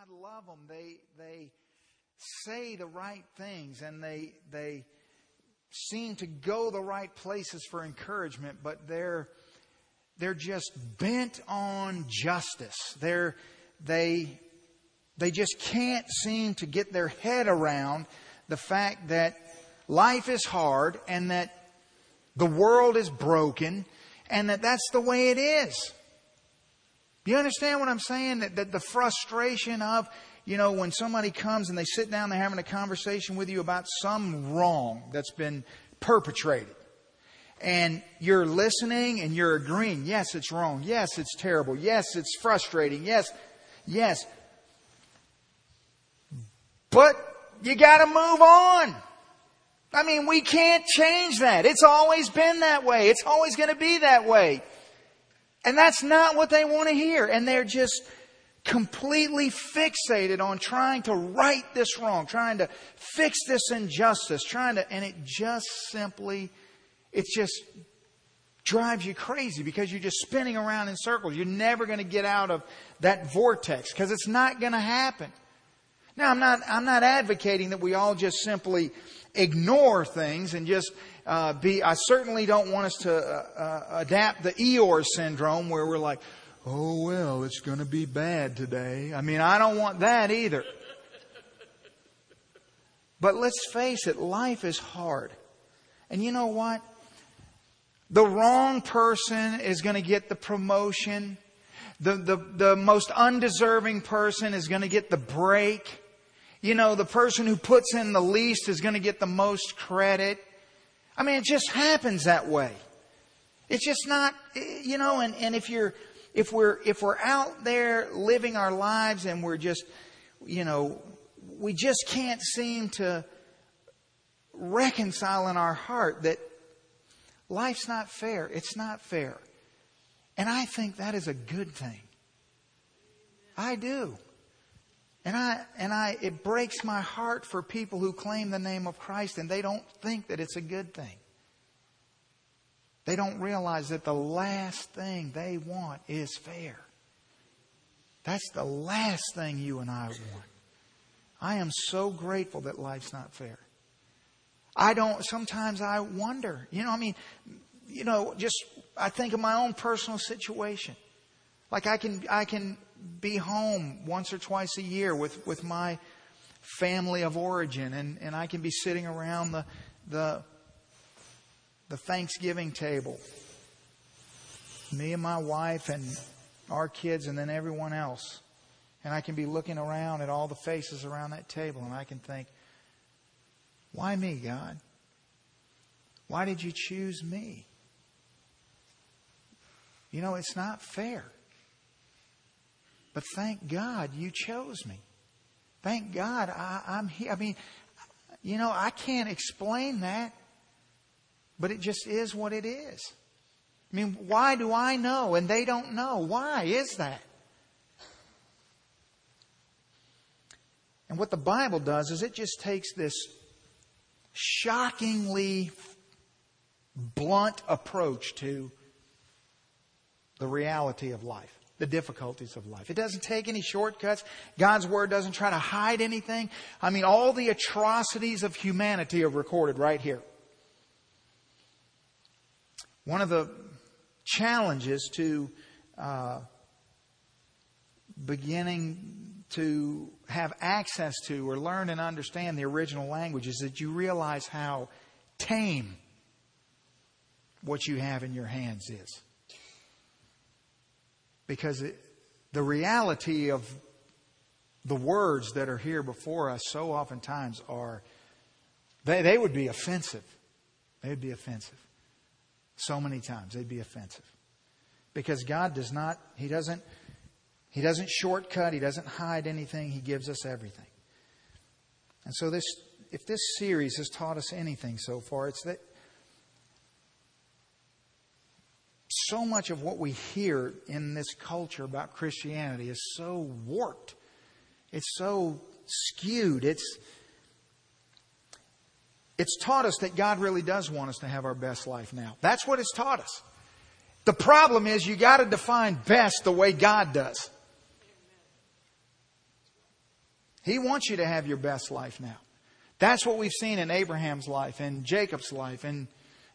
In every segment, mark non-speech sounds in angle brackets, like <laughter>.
God love them. They, they say the right things and they, they seem to go the right places for encouragement, but they're, they're just bent on justice. They're, they, they just can't seem to get their head around the fact that life is hard and that the world is broken and that that's the way it is. Do you understand what I'm saying? That, that the frustration of, you know, when somebody comes and they sit down, they're having a conversation with you about some wrong that's been perpetrated. And you're listening and you're agreeing. Yes, it's wrong. Yes, it's terrible. Yes, it's frustrating. Yes, yes. But you gotta move on. I mean, we can't change that. It's always been that way. It's always gonna be that way. And that's not what they want to hear. And they're just completely fixated on trying to right this wrong, trying to fix this injustice, trying to, and it just simply, it just drives you crazy because you're just spinning around in circles. You're never going to get out of that vortex because it's not going to happen. Now, I'm not, I'm not advocating that we all just simply ignore things and just uh, be, I certainly don't want us to uh, uh, adapt the Eeyore syndrome where we're like, oh, well, it's going to be bad today. I mean, I don't want that either. But let's face it, life is hard. And you know what? The wrong person is going to get the promotion. The, the, the most undeserving person is going to get the break. You know, the person who puts in the least is going to get the most credit. I mean, it just happens that way. It's just not, you know, and, and if you're, if we're, if we're out there living our lives and we're just, you know, we just can't seem to reconcile in our heart that life's not fair. It's not fair. And I think that is a good thing. I do. And I, and I, it breaks my heart for people who claim the name of Christ and they don't think that it's a good thing. They don't realize that the last thing they want is fair. That's the last thing you and I want. I am so grateful that life's not fair. I don't, sometimes I wonder, you know, I mean, you know, just, I think of my own personal situation. Like I can, I can be home once or twice a year with, with my family of origin and, and I can be sitting around the, the, the Thanksgiving table. Me and my wife and our kids and then everyone else. And I can be looking around at all the faces around that table and I can think, why me, God? Why did you choose me? You know, it's not fair. But thank God you chose me. Thank God I, I'm here. I mean, you know, I can't explain that, but it just is what it is. I mean, why do I know and they don't know? Why is that? And what the Bible does is it just takes this shockingly blunt approach to the reality of life the difficulties of life. It doesn't take any shortcuts. God's Word doesn't try to hide anything. I mean, all the atrocities of humanity are recorded right here. One of the challenges to uh, beginning to have access to or learn and understand the original language is that you realize how tame what you have in your hands is. Because it, the reality of the words that are here before us so oftentimes are, they, they would be offensive. They would be offensive. So many times they'd be offensive. Because God does not, He doesn't, He doesn't shortcut, He doesn't hide anything, He gives us everything. And so this, if this series has taught us anything so far, it's that so much of what we hear in this culture about Christianity is so warped. It's so skewed. It's, it's taught us that God really does want us to have our best life now. That's what it's taught us. The problem is you got to define best the way God does. He wants you to have your best life now. That's what we've seen in Abraham's life and Jacob's life and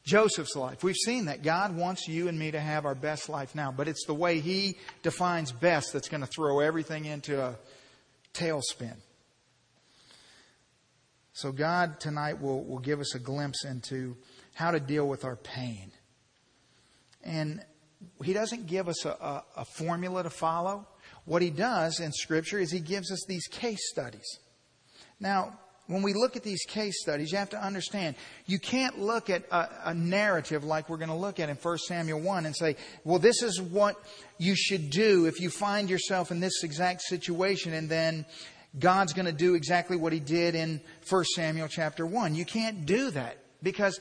Joseph's life. We've seen that God wants you and me to have our best life now, but it's the way He defines best that's going to throw everything into a tailspin. So, God tonight will, will give us a glimpse into how to deal with our pain. And He doesn't give us a, a, a formula to follow. What He does in Scripture is He gives us these case studies. Now, when we look at these case studies, you have to understand you can't look at a, a, narrative like we're going to look at in 1 Samuel 1 and say, well, this is what you should do if you find yourself in this exact situation, and then God's going to do exactly what he did in 1 Samuel chapter 1. You can't do that because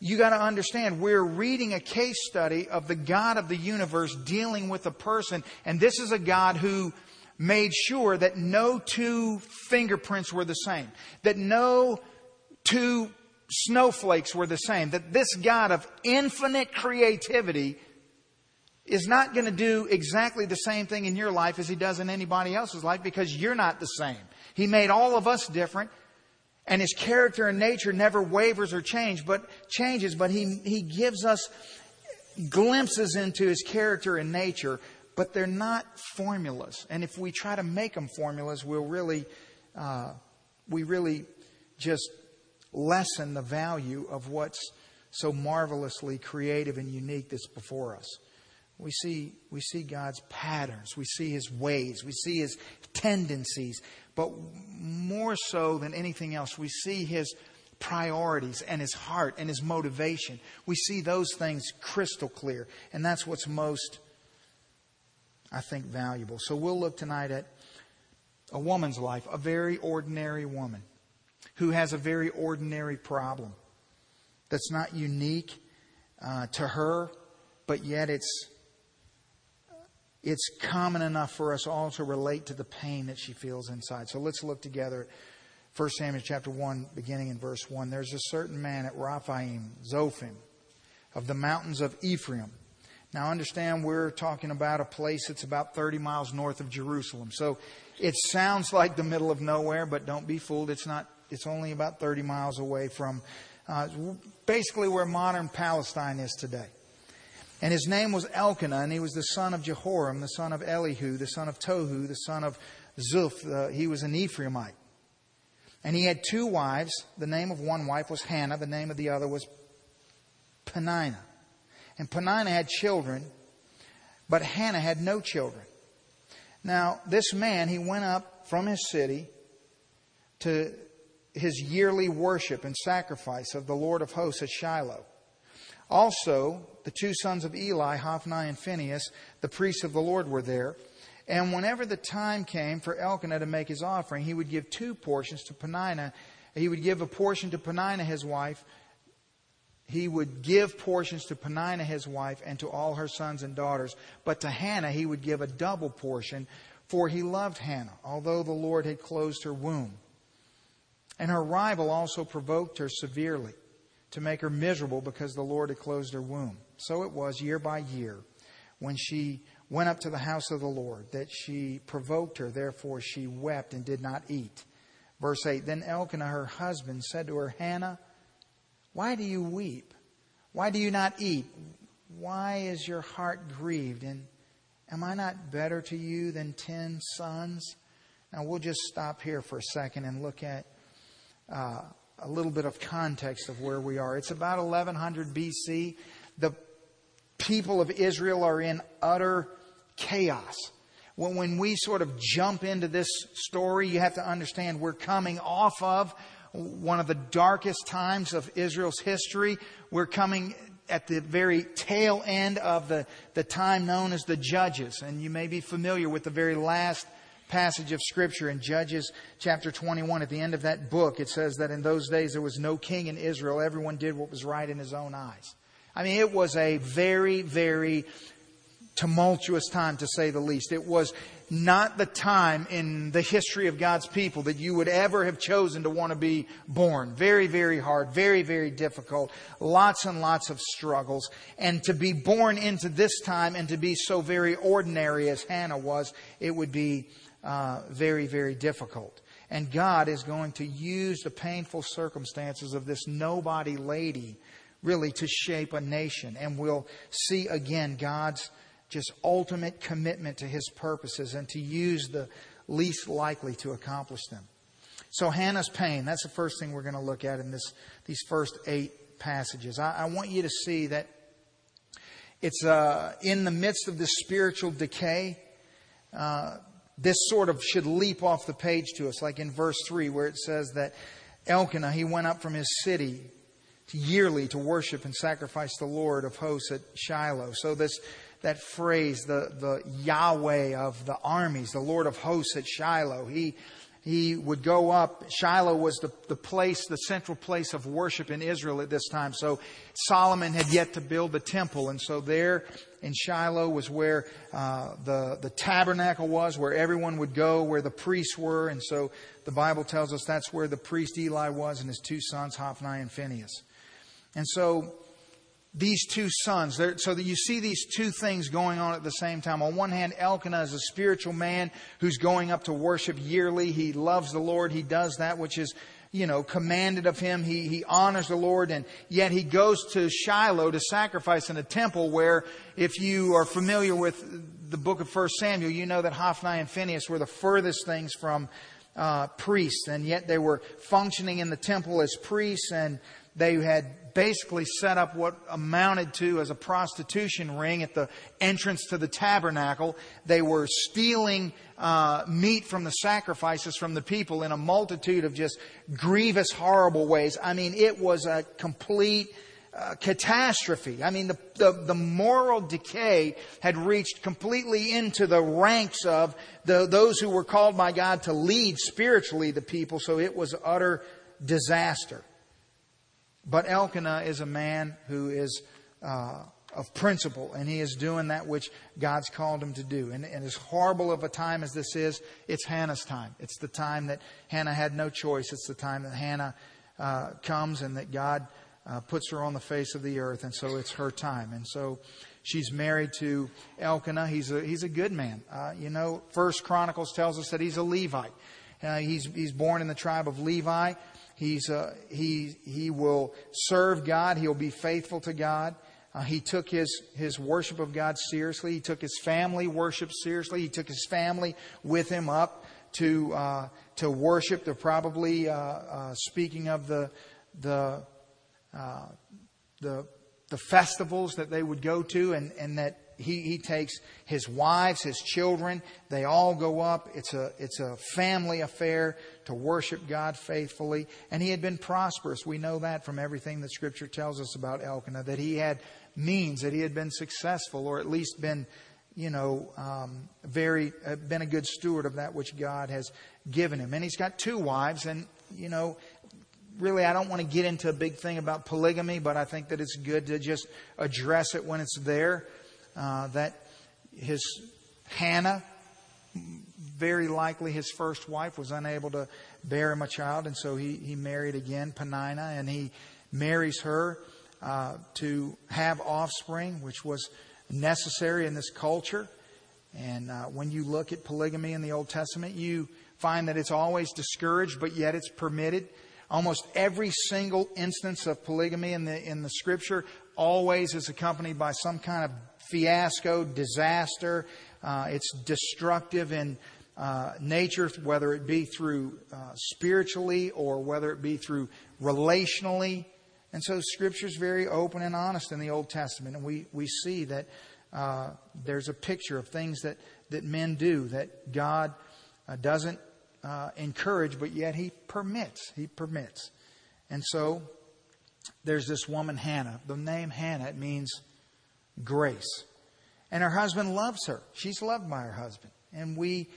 you got to understand we're reading a case study of the God of the universe dealing with a person, and this is a God who made sure that no two fingerprints were the same, that no two snowflakes were the same, that this God of infinite creativity is not going to do exactly the same thing in your life as he does in anybody else's life because you're not the same. He made all of us different and his character and nature never wavers or change, but changes, but he, he gives us glimpses into his character and nature but they're not formulas. And if we try to make them formulas, we'll really, uh, we really just lessen the value of what's so marvelously creative and unique that's before us. We see, we see God's patterns. We see His ways. We see His tendencies. But more so than anything else, we see His priorities and His heart and His motivation. We see those things crystal clear. And that's what's most I think, valuable. So we'll look tonight at a woman's life, a very ordinary woman who has a very ordinary problem that's not unique uh, to her, but yet it's it's common enough for us all to relate to the pain that she feels inside. So let's look together at 1 Samuel chapter 1, beginning in verse 1. There's a certain man at Raphaim, Zophim, of the mountains of Ephraim now, understand we're talking about a place that's about 30 miles north of Jerusalem. So it sounds like the middle of nowhere, but don't be fooled. It's not, it's only about 30 miles away from uh, basically where modern Palestine is today. And his name was Elkanah, and he was the son of Jeroham, the son of Elihu, the son of Tohu, the son of Zuph. Uh, he was an Ephraimite. And he had two wives. The name of one wife was Hannah, the name of the other was Peninnah. And Peninnah had children, but Hannah had no children. Now, this man, he went up from his city to his yearly worship and sacrifice of the Lord of hosts at Shiloh. Also, the two sons of Eli, Hophni and Phinehas, the priests of the Lord, were there. And whenever the time came for Elkanah to make his offering, he would give two portions to Peninnah. He would give a portion to Peninnah, his wife, he would give portions to Peninnah, his wife, and to all her sons and daughters. But to Hannah, he would give a double portion, for he loved Hannah, although the Lord had closed her womb. And her rival also provoked her severely to make her miserable because the Lord had closed her womb. So it was year by year when she went up to the house of the Lord that she provoked her. Therefore she wept and did not eat. Verse 8 Then Elkanah, her husband, said to her, Hannah, why do you weep? Why do you not eat? Why is your heart grieved? And am I not better to you than ten sons? Now we'll just stop here for a second and look at uh, a little bit of context of where we are. It's about 1100 BC. The people of Israel are in utter chaos. When we sort of jump into this story, you have to understand we're coming off of one of the darkest times of Israel's history. We're coming at the very tail end of the, the time known as the Judges. And you may be familiar with the very last passage of Scripture in Judges chapter 21. At the end of that book, it says that in those days there was no king in Israel. Everyone did what was right in his own eyes. I mean, it was a very, very tumultuous time to say the least. It was not the time in the history of God's people that you would ever have chosen to want to be born. Very, very hard, very, very difficult, lots and lots of struggles. And to be born into this time and to be so very ordinary as Hannah was, it would be uh, very, very difficult. And God is going to use the painful circumstances of this nobody lady really to shape a nation. And we'll see again God's just ultimate commitment to his purposes and to use the least likely to accomplish them. So Hannah's pain, that's the first thing we're going to look at in this, these first eight passages. I, I want you to see that it's uh, in the midst of this spiritual decay. Uh, this sort of should leap off the page to us, like in verse 3, where it says that Elkanah, he went up from his city yearly to worship and sacrifice the Lord of hosts at Shiloh. So this that phrase, the, the Yahweh of the armies, the Lord of hosts at Shiloh, he he would go up. Shiloh was the, the place, the central place of worship in Israel at this time. So Solomon had yet to build the temple. And so there in Shiloh was where uh, the, the tabernacle was, where everyone would go, where the priests were. And so the Bible tells us that's where the priest Eli was and his two sons, Hophni and Phinehas. And so these two sons. So that you see these two things going on at the same time. On one hand, Elkanah is a spiritual man who's going up to worship yearly. He loves the Lord. He does that which is, you know, commanded of him. He, he honors the Lord and yet he goes to Shiloh to sacrifice in a temple where if you are familiar with the book of First Samuel, you know that Hophni and Phinehas were the furthest things from uh, priests and yet they were functioning in the temple as priests and they had basically set up what amounted to as a prostitution ring at the entrance to the tabernacle. They were stealing uh, meat from the sacrifices from the people in a multitude of just grievous, horrible ways. I mean, it was a complete uh, catastrophe. I mean, the, the, the, moral decay had reached completely into the ranks of the, those who were called by God to lead spiritually the people, so it was utter disaster. But Elkanah is a man who is uh, of principle, and he is doing that which God's called him to do. And, and, as horrible of a time as this is, it's Hannah's time. It's the time that Hannah had no choice. It's the time that Hannah uh, comes and that God uh, puts her on the face of the earth, and so it's her time. And so she's married to Elkanah. He's a he's a good man. Uh, you know, First Chronicles tells us that he's a Levite. Uh, he's he's born in the tribe of Levi. He's, uh, he, he will serve God. He'll be faithful to God. Uh, he took his, his worship of God seriously. He took his family worship seriously. He took his family with him up to, uh, to worship. They're probably uh, uh, speaking of the, the, uh, the, the festivals that they would go to and, and that he, he takes his wives, his children, they all go up. It's a, it's a family affair to worship God faithfully. And he had been prosperous. We know that from everything that Scripture tells us about Elkanah, that he had means, that he had been successful, or at least been, you know, um, very, uh, been a good steward of that which God has given him. And he's got two wives, and, you know, really, I don't want to get into a big thing about polygamy, but I think that it's good to just address it when it's there. Uh, that his Hannah, very likely his first wife, was unable to bear him a child, and so he, he married again, Peninnah, and he marries her uh, to have offspring, which was necessary in this culture. And uh, when you look at polygamy in the Old Testament, you find that it's always discouraged, but yet it's permitted. Almost every single instance of polygamy in the in the Scripture always is accompanied by some kind of fiasco, disaster. Uh, it's destructive in uh, nature, whether it be through uh, spiritually or whether it be through relationally. And so Scripture is very open and honest in the Old Testament. And we, we see that uh, there's a picture of things that, that men do that God uh, doesn't uh, encourage, but yet He permits. He permits. And so there's this woman, Hannah. The name Hannah, means grace. And her husband loves her. She's loved by her husband. And we,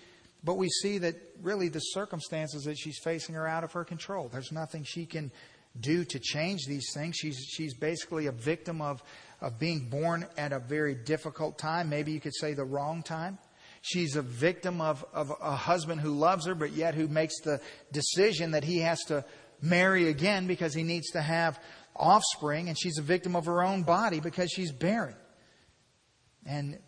but we see that really the circumstances that she's facing are out of her control. There's nothing she can do to change these things. She's, she's basically a victim of, of being born at a very difficult time. Maybe you could say the wrong time. She's a victim of, of a husband who loves her, but yet who makes the decision that he has to marry again because he needs to have offspring. And she's a victim of her own body because she's barren. And,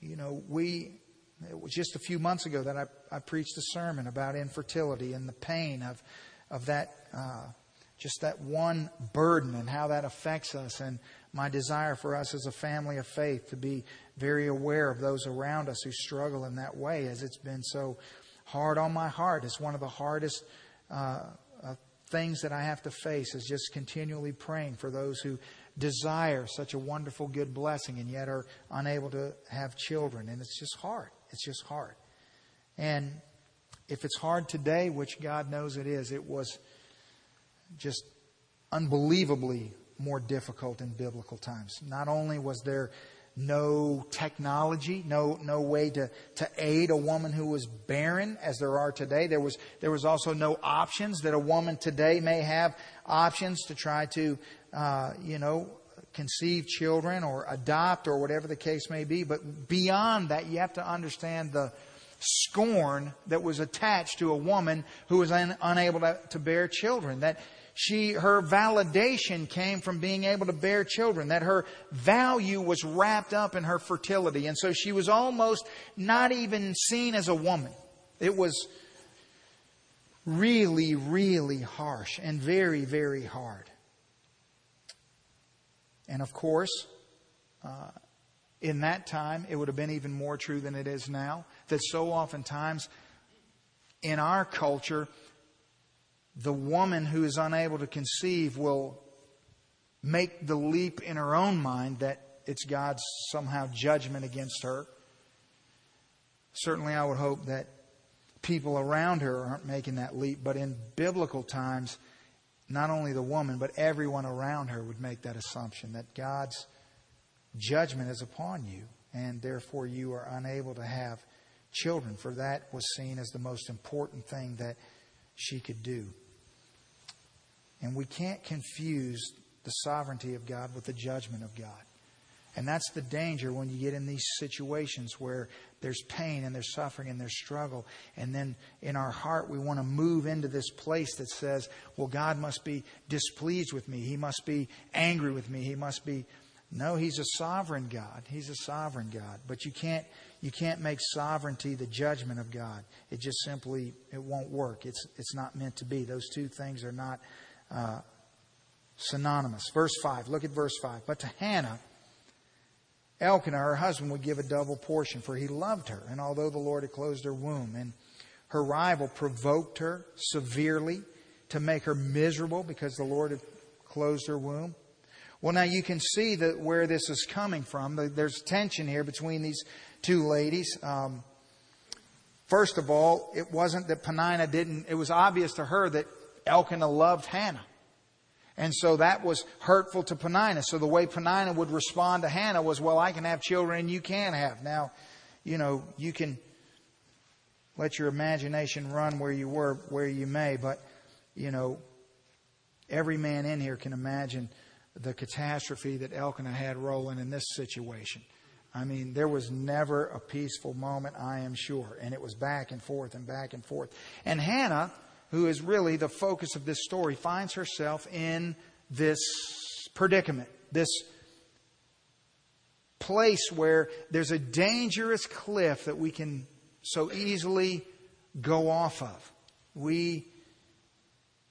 you know, we, it was just a few months ago that I, I preached a sermon about infertility and the pain of, of that, uh, just that one burden and how that affects us. And my desire for us as a family of faith to be very aware of those around us who struggle in that way, as it's been so hard on my heart. It's one of the hardest uh, uh, things that I have to face is just continually praying for those who desire such a wonderful, good blessing and yet are unable to have children. And it's just hard. It's just hard. And if it's hard today, which God knows it is, it was just unbelievably more difficult in biblical times. Not only was there no technology, no, no way to, to aid a woman who was barren as there are today. There was, there was also no options that a woman today may have options to try to, uh, you know, conceive children or adopt or whatever the case may be. But beyond that, you have to understand the scorn that was attached to a woman who was un, unable to, to bear children. That she, her validation came from being able to bear children, that her value was wrapped up in her fertility. And so she was almost not even seen as a woman. It was really, really harsh and very, very hard. And of course, uh, in that time, it would have been even more true than it is now. That so oftentimes in our culture, the woman who is unable to conceive will make the leap in her own mind that it's God's somehow judgment against her. Certainly, I would hope that people around her aren't making that leap, but in biblical times, not only the woman, but everyone around her would make that assumption that God's judgment is upon you, and therefore you are unable to have children, for that was seen as the most important thing that she could do. And we can't confuse the sovereignty of God with the judgment of God. And that's the danger when you get in these situations where there's pain and there's suffering and there's struggle. And then in our heart, we want to move into this place that says, well, God must be displeased with me. He must be angry with me. He must be. No, He's a sovereign God. He's a sovereign God. But you can't, you can't make sovereignty the judgment of God. It just simply, it won't work. It's, it's not meant to be. Those two things are not uh, synonymous. Verse 5, look at verse 5. But to Hannah, Elkanah, her husband, would give a double portion, for he loved her, and although the Lord had closed her womb, and her rival provoked her severely to make her miserable because the Lord had closed her womb. Well, now you can see that where this is coming from. There's tension here between these two ladies. Um, first of all, it wasn't that Penina didn't, it was obvious to her that Elkanah loved Hannah. And so that was hurtful to Penina. So the way Penina would respond to Hannah was, well, I can have children and you can't have. Now, you know, you can let your imagination run where you were, where you may, but, you know, every man in here can imagine the catastrophe that Elkanah had rolling in this situation. I mean, there was never a peaceful moment, I am sure. And it was back and forth and back and forth. And Hannah, who is really the focus of this story, finds herself in this predicament, this place where there's a dangerous cliff that we can so easily go off of. We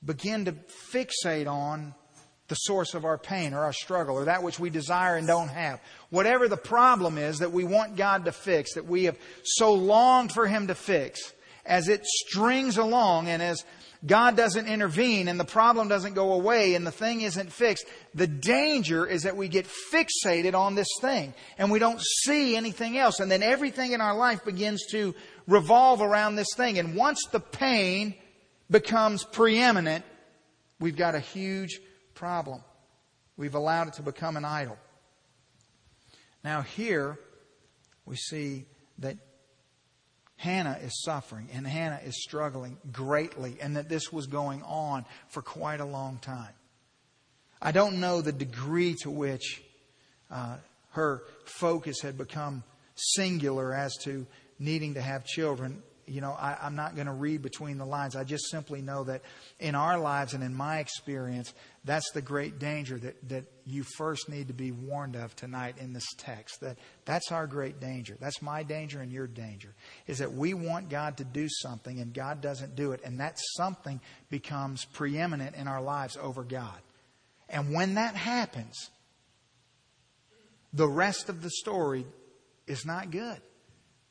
begin to fixate on the source of our pain or our struggle or that which we desire and don't have. Whatever the problem is that we want God to fix, that we have so longed for Him to fix, as it strings along and as God doesn't intervene and the problem doesn't go away and the thing isn't fixed, the danger is that we get fixated on this thing and we don't see anything else. And then everything in our life begins to revolve around this thing. And once the pain becomes preeminent, we've got a huge problem. We've allowed it to become an idol. Now, here we see that Hannah is suffering and Hannah is struggling greatly, and that this was going on for quite a long time. I don't know the degree to which uh, her focus had become singular as to needing to have children. you know, I, I'm not going to read between the lines. I just simply know that in our lives and in my experience, that's the great danger that, that you first need to be warned of tonight in this text. That that's our great danger. That's my danger and your danger. Is that we want God to do something and God doesn't do it, and that something becomes preeminent in our lives over God. And when that happens, the rest of the story is not good.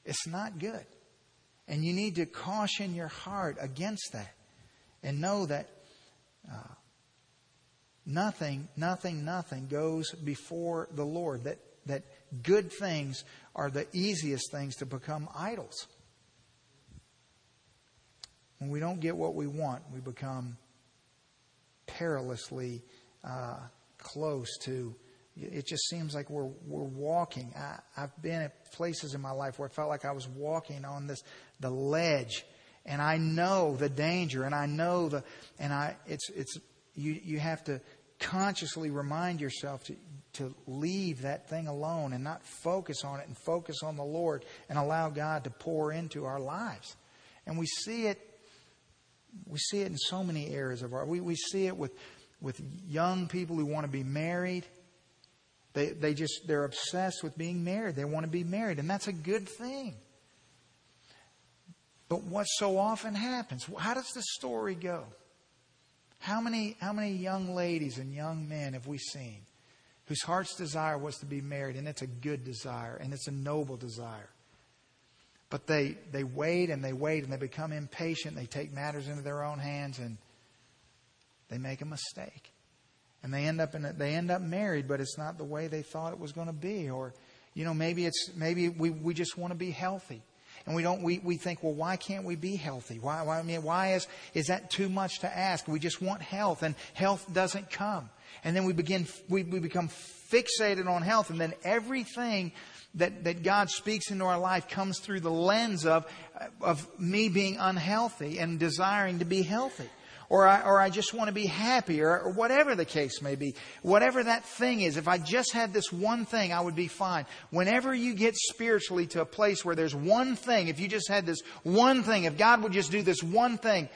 It's not good. And you need to caution your heart against that and know that uh, nothing, nothing, nothing goes before the Lord. That, that good things are the easiest things to become idols. When we don't get what we want, we become perilously uh, close to it just seems like we're we're walking. I, I've been at places in my life where it felt like I was walking on this the ledge, and I know the danger, and I know the and I it's it's you you have to consciously remind yourself to to leave that thing alone and not focus on it and focus on the Lord and allow God to pour into our lives. And we see it we see it in so many areas of our we, we see it with with young people who want to be married they, they just, they're obsessed with being married. They want to be married, and that's a good thing. But what so often happens? How does the story go? How many, how many young ladies and young men have we seen whose heart's desire was to be married, and it's a good desire, and it's a noble desire? But they, they wait and they wait and they become impatient. They take matters into their own hands and they make a mistake and they end up in a, they end up married, but it's not the way they thought it was going to be. Or, you know, maybe it's maybe we, we just want to be healthy. And we don't we, we think, well, why can't we be healthy? Why, why I mean why is is that too much to ask? We just want health and health doesn't come. And then we begin we, we become fixated on health and then everything that, that God speaks into our life comes through the lens of, of me being unhealthy and desiring to be healthy or I, or I just want to be happy, or, or whatever the case may be. Whatever that thing is, if I just had this one thing, I would be fine. Whenever you get spiritually to a place where there's one thing, if you just had this one thing, if God would just do this one thing,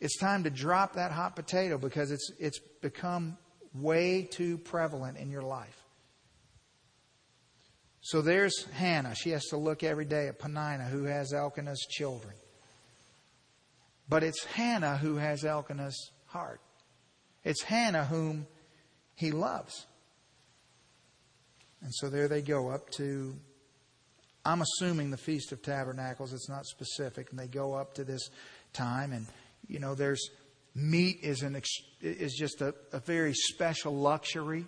it's time to drop that hot potato because it's, it's become way too prevalent in your life. So there's Hannah. She has to look every day at Penina, who has Elkanah's children. But it's Hannah who has Elkanah's heart. It's Hannah whom he loves. And so there they go up to, I'm assuming the Feast of Tabernacles. It's not specific. And they go up to this time. And, you know, there's meat is, an, is just a, a very special luxury.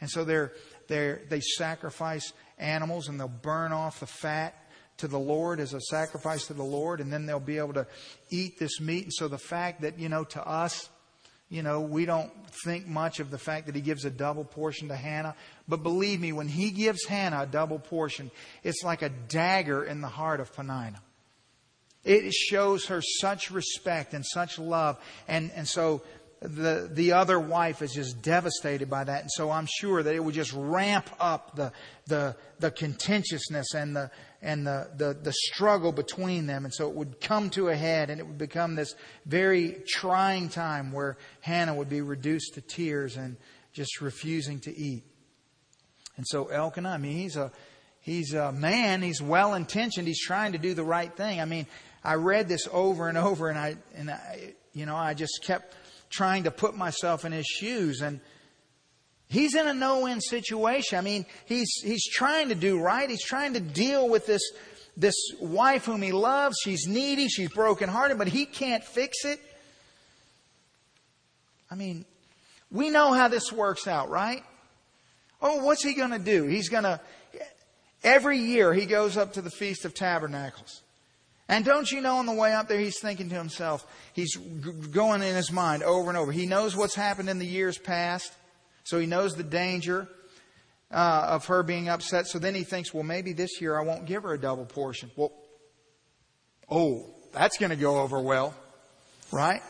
And so they're, they're, they sacrifice animals and they'll burn off the fat to the Lord as a sacrifice to the Lord, and then they'll be able to eat this meat. And so the fact that, you know, to us, you know, we don't think much of the fact that he gives a double portion to Hannah. But believe me, when he gives Hannah a double portion, it's like a dagger in the heart of Penina. It shows her such respect and such love. And, and so the, the other wife is just devastated by that. And so I'm sure that it would just ramp up the, the, the contentiousness and the, and the, the, the struggle between them. And so it would come to a head and it would become this very trying time where Hannah would be reduced to tears and just refusing to eat. And so Elkanah, I mean, he's a, he's a man, he's well intentioned, he's trying to do the right thing. I mean, I read this over and over and I, and I, you know, I just kept trying to put myself in his shoes and He's in a no-win situation. I mean, he's, he's trying to do right. He's trying to deal with this, this wife whom he loves. She's needy. She's brokenhearted, but he can't fix it. I mean, we know how this works out, right? Oh, what's he going to do? He's going to, every year he goes up to the Feast of Tabernacles. And don't you know on the way up there, he's thinking to himself, he's going in his mind over and over. He knows what's happened in the years past. So he knows the danger uh, of her being upset. So then he thinks, well, maybe this year I won't give her a double portion. Well, oh, that's going to go over well, right?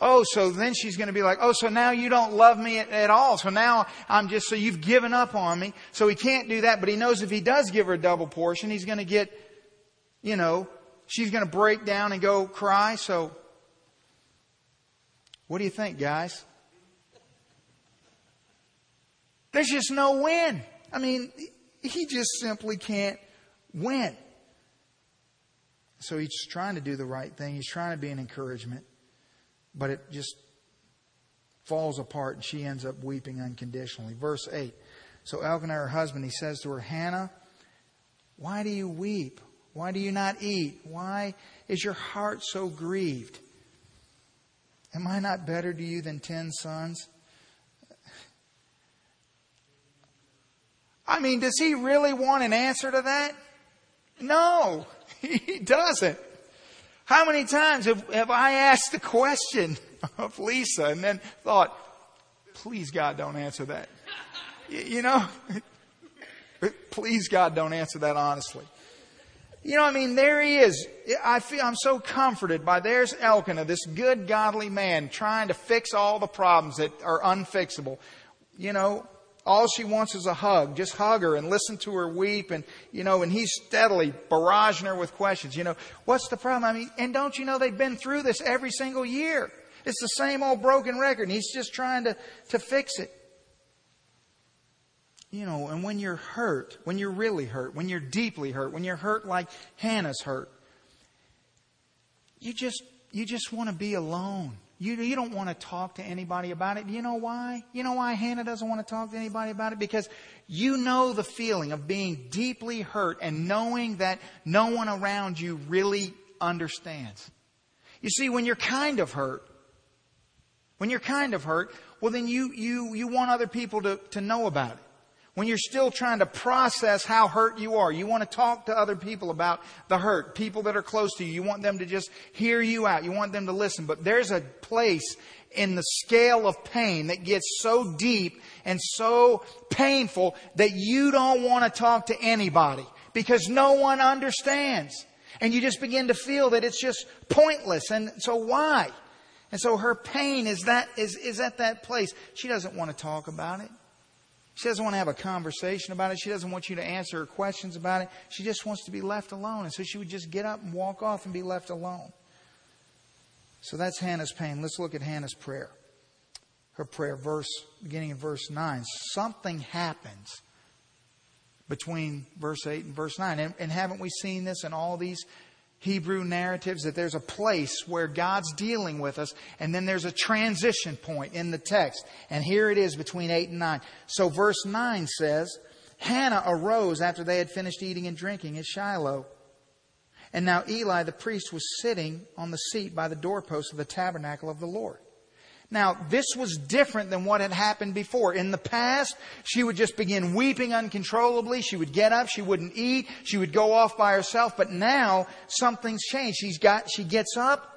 Oh, so then she's going to be like, oh, so now you don't love me at, at, all. So now I'm just, so you've given up on me. So he can't do that, but he knows if he does give her a double portion, he's going to get, you know, she's going to break down and go cry. So, what do you think, guys? There's just no win. I mean, he just simply can't win. So he's trying to do the right thing. He's trying to be an encouragement, but it just falls apart and she ends up weeping unconditionally. Verse 8. So Elkanah, her husband, he says to her, Hannah, why do you weep? Why do you not eat? Why is your heart so grieved? Am I not better to you than ten sons? I mean, does he really want an answer to that? No, <laughs> he doesn't. How many times have, have I asked the question of Lisa and then thought, please God don't answer that. You know, <laughs> please God don't answer that honestly. You know, I mean, there he is. I feel I'm so comforted by there's Elkanah, this good, godly man, trying to fix all the problems that are unfixable. You know, all she wants is a hug. Just hug her and listen to her weep. And, you know, and he's steadily barraging her with questions. You know, what's the problem? I mean, and don't you know they've been through this every single year? It's the same old broken record. And he's just trying to, to fix it. You know, and when you're hurt, when you're really hurt, when you're deeply hurt, when you're hurt like Hannah's hurt, you just, you just want to be alone. You, you don't want to talk to anybody about it. You know why? You know why Hannah doesn't want to talk to anybody about it? Because you know the feeling of being deeply hurt and knowing that no one around you really understands. You see, when you're kind of hurt, when you're kind of hurt, well then you, you, you want other people to, to know about it when you're still trying to process how hurt you are. You want to talk to other people about the hurt, people that are close to you. You want them to just hear you out. You want them to listen. But there's a place in the scale of pain that gets so deep and so painful that you don't want to talk to anybody because no one understands. And you just begin to feel that it's just pointless. And so why? And so her pain is that, is, is at that place. She doesn't want to talk about it. She doesn't want to have a conversation about it. She doesn't want you to answer her questions about it. She just wants to be left alone. And so she would just get up and walk off and be left alone. So that's Hannah's pain. Let's look at Hannah's prayer. Her prayer, verse beginning in verse 9. Something happens between verse 8 and verse 9. And, and haven't we seen this in all these Hebrew narratives that there's a place where God's dealing with us, and then there's a transition point in the text. And here it is between 8 and 9. So verse 9 says, Hannah arose after they had finished eating and drinking at Shiloh. And now Eli the priest was sitting on the seat by the doorpost of the tabernacle of the Lord. Now, this was different than what had happened before. In the past, she would just begin weeping uncontrollably. She would get up. She wouldn't eat. She would go off by herself. But now, something's changed. She's got, she gets up.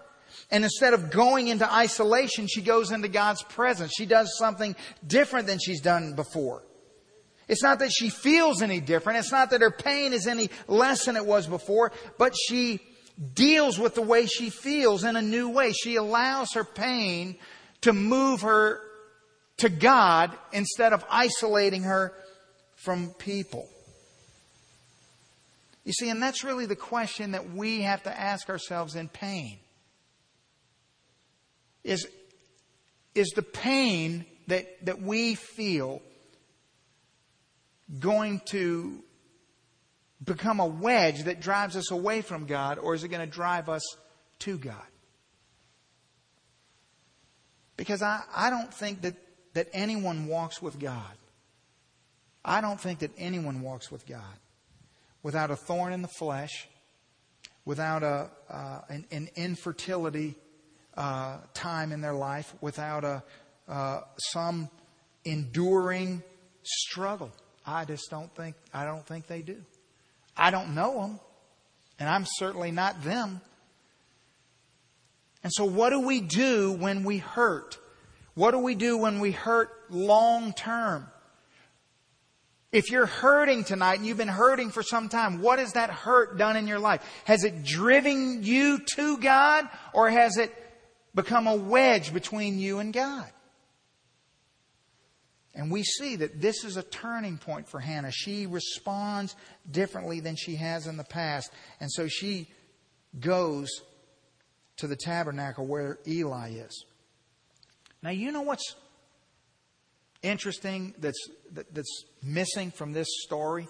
And instead of going into isolation, she goes into God's presence. She does something different than she's done before. It's not that she feels any different. It's not that her pain is any less than it was before, but she deals with the way she feels in a new way. She allows her pain to move her to God instead of isolating her from people. You see, and that's really the question that we have to ask ourselves in pain. Is, is the pain that, that we feel going to become a wedge that drives us away from God, or is it going to drive us to God? Because I, I don't think that, that anyone walks with God. I don't think that anyone walks with God without a thorn in the flesh, without a, uh, an, an, infertility uh, time in their life, without a, uh, some enduring struggle. I just don't think, I don't think they do. I don't know them, and I'm certainly not them. And so, what do we do when we hurt? What do we do when we hurt long term? If you're hurting tonight and you've been hurting for some time, what has that hurt done in your life? Has it driven you to God or has it become a wedge between you and God? And we see that this is a turning point for Hannah. She responds differently than she has in the past. And so she goes to the tabernacle where Eli is. Now, you know what's interesting that's, that's missing from this story?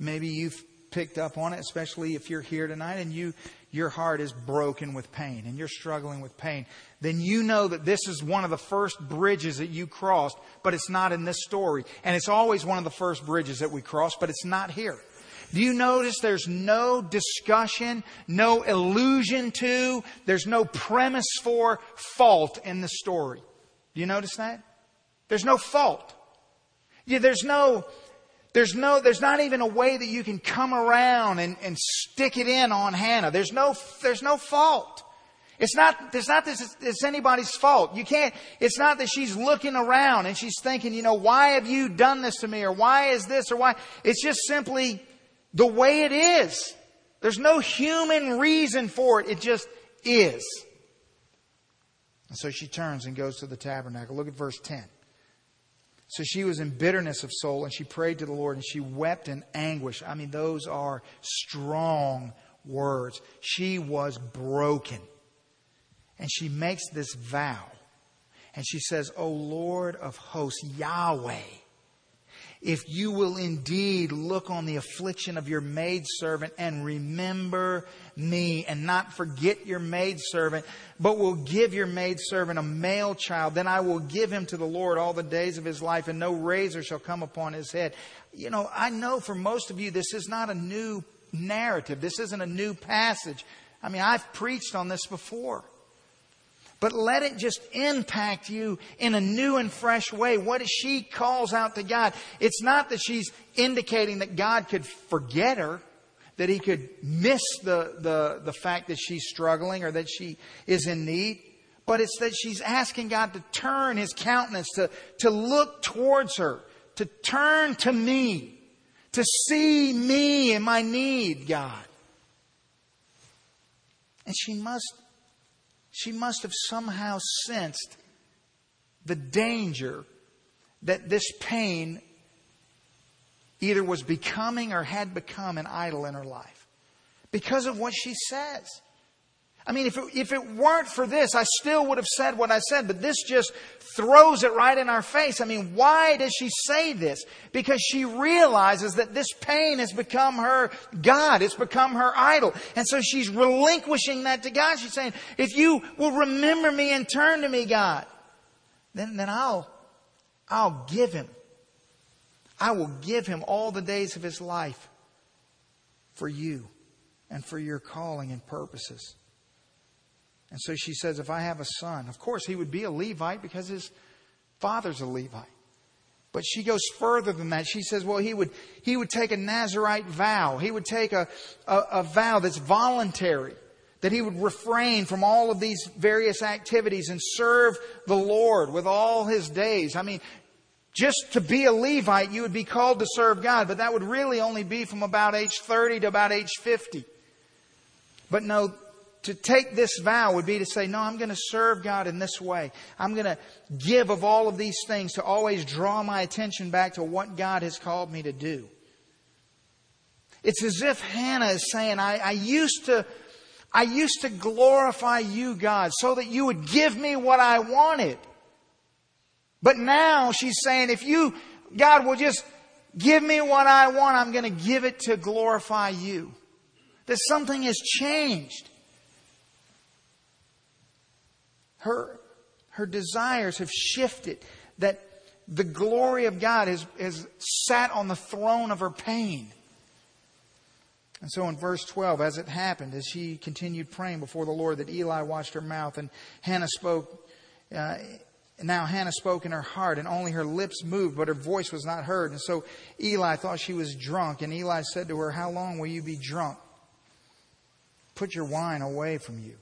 Maybe you've picked up on it, especially if you're here tonight and you, your heart is broken with pain and you're struggling with pain. Then you know that this is one of the first bridges that you crossed, but it's not in this story. And it's always one of the first bridges that we cross, but it's not here. Do you notice there's no discussion, no allusion to, there's no premise for fault in the story? Do you notice that? There's no fault. Yeah, there's no, there's no, there's not even a way that you can come around and, and stick it in on Hannah. There's no, there's no fault. It's not, it's not that it's, it's anybody's fault. You can't, it's not that she's looking around and she's thinking, you know, why have you done this to me or why is this or why? It's just simply the way it is. There's no human reason for it. It just is. And so she turns and goes to the tabernacle. Look at verse 10. So she was in bitterness of soul and she prayed to the Lord and she wept in anguish. I mean, those are strong words. She was broken. And she makes this vow. And she says, O Lord of hosts, Yahweh, if you will indeed look on the affliction of your maidservant and remember me and not forget your maidservant, but will give your maidservant a male child, then I will give him to the Lord all the days of his life and no razor shall come upon his head. You know, I know for most of you this is not a new narrative. This isn't a new passage. I mean, I've preached on this before but let it just impact you in a new and fresh way. What she calls out to God, it's not that she's indicating that God could forget her, that he could miss the, the, the fact that she's struggling or that she is in need, but it's that she's asking God to turn his countenance, to, to look towards her, to turn to me, to see me in my need, God. And she must she must have somehow sensed the danger that this pain either was becoming or had become an idol in her life because of what she says. I mean, if it, if it weren't for this, I still would have said what I said, but this just throws it right in our face. I mean, why does she say this? Because she realizes that this pain has become her God. It's become her idol. And so she's relinquishing that to God. She's saying, if you will remember me and turn to me, God, then, then I'll, I'll give him. I will give him all the days of his life for you and for your calling and purposes. And so she says, If I have a son, of course he would be a Levite because his father's a Levite. But she goes further than that. She says, well, he would, he would take a Nazarite vow. He would take a, a, a vow that's voluntary that he would refrain from all of these various activities and serve the Lord with all his days. I mean, just to be a Levite, you would be called to serve God, but that would really only be from about age 30 to about age 50. But no, to take this vow would be to say, no, I'm going to serve God in this way. I'm going to give of all of these things to always draw my attention back to what God has called me to do. It's as if Hannah is saying, I, I used to, I used to glorify you, God, so that you would give me what I wanted. But now she's saying, if you, God will just give me what I want, I'm going to give it to glorify you. That something has changed. Her, her desires have shifted, that the glory of God has, has sat on the throne of her pain. And so in verse 12, as it happened, as she continued praying before the Lord, that Eli watched her mouth, and Hannah spoke. Uh, now Hannah spoke in her heart, and only her lips moved, but her voice was not heard. And so Eli thought she was drunk, and Eli said to her, How long will you be drunk? Put your wine away from you.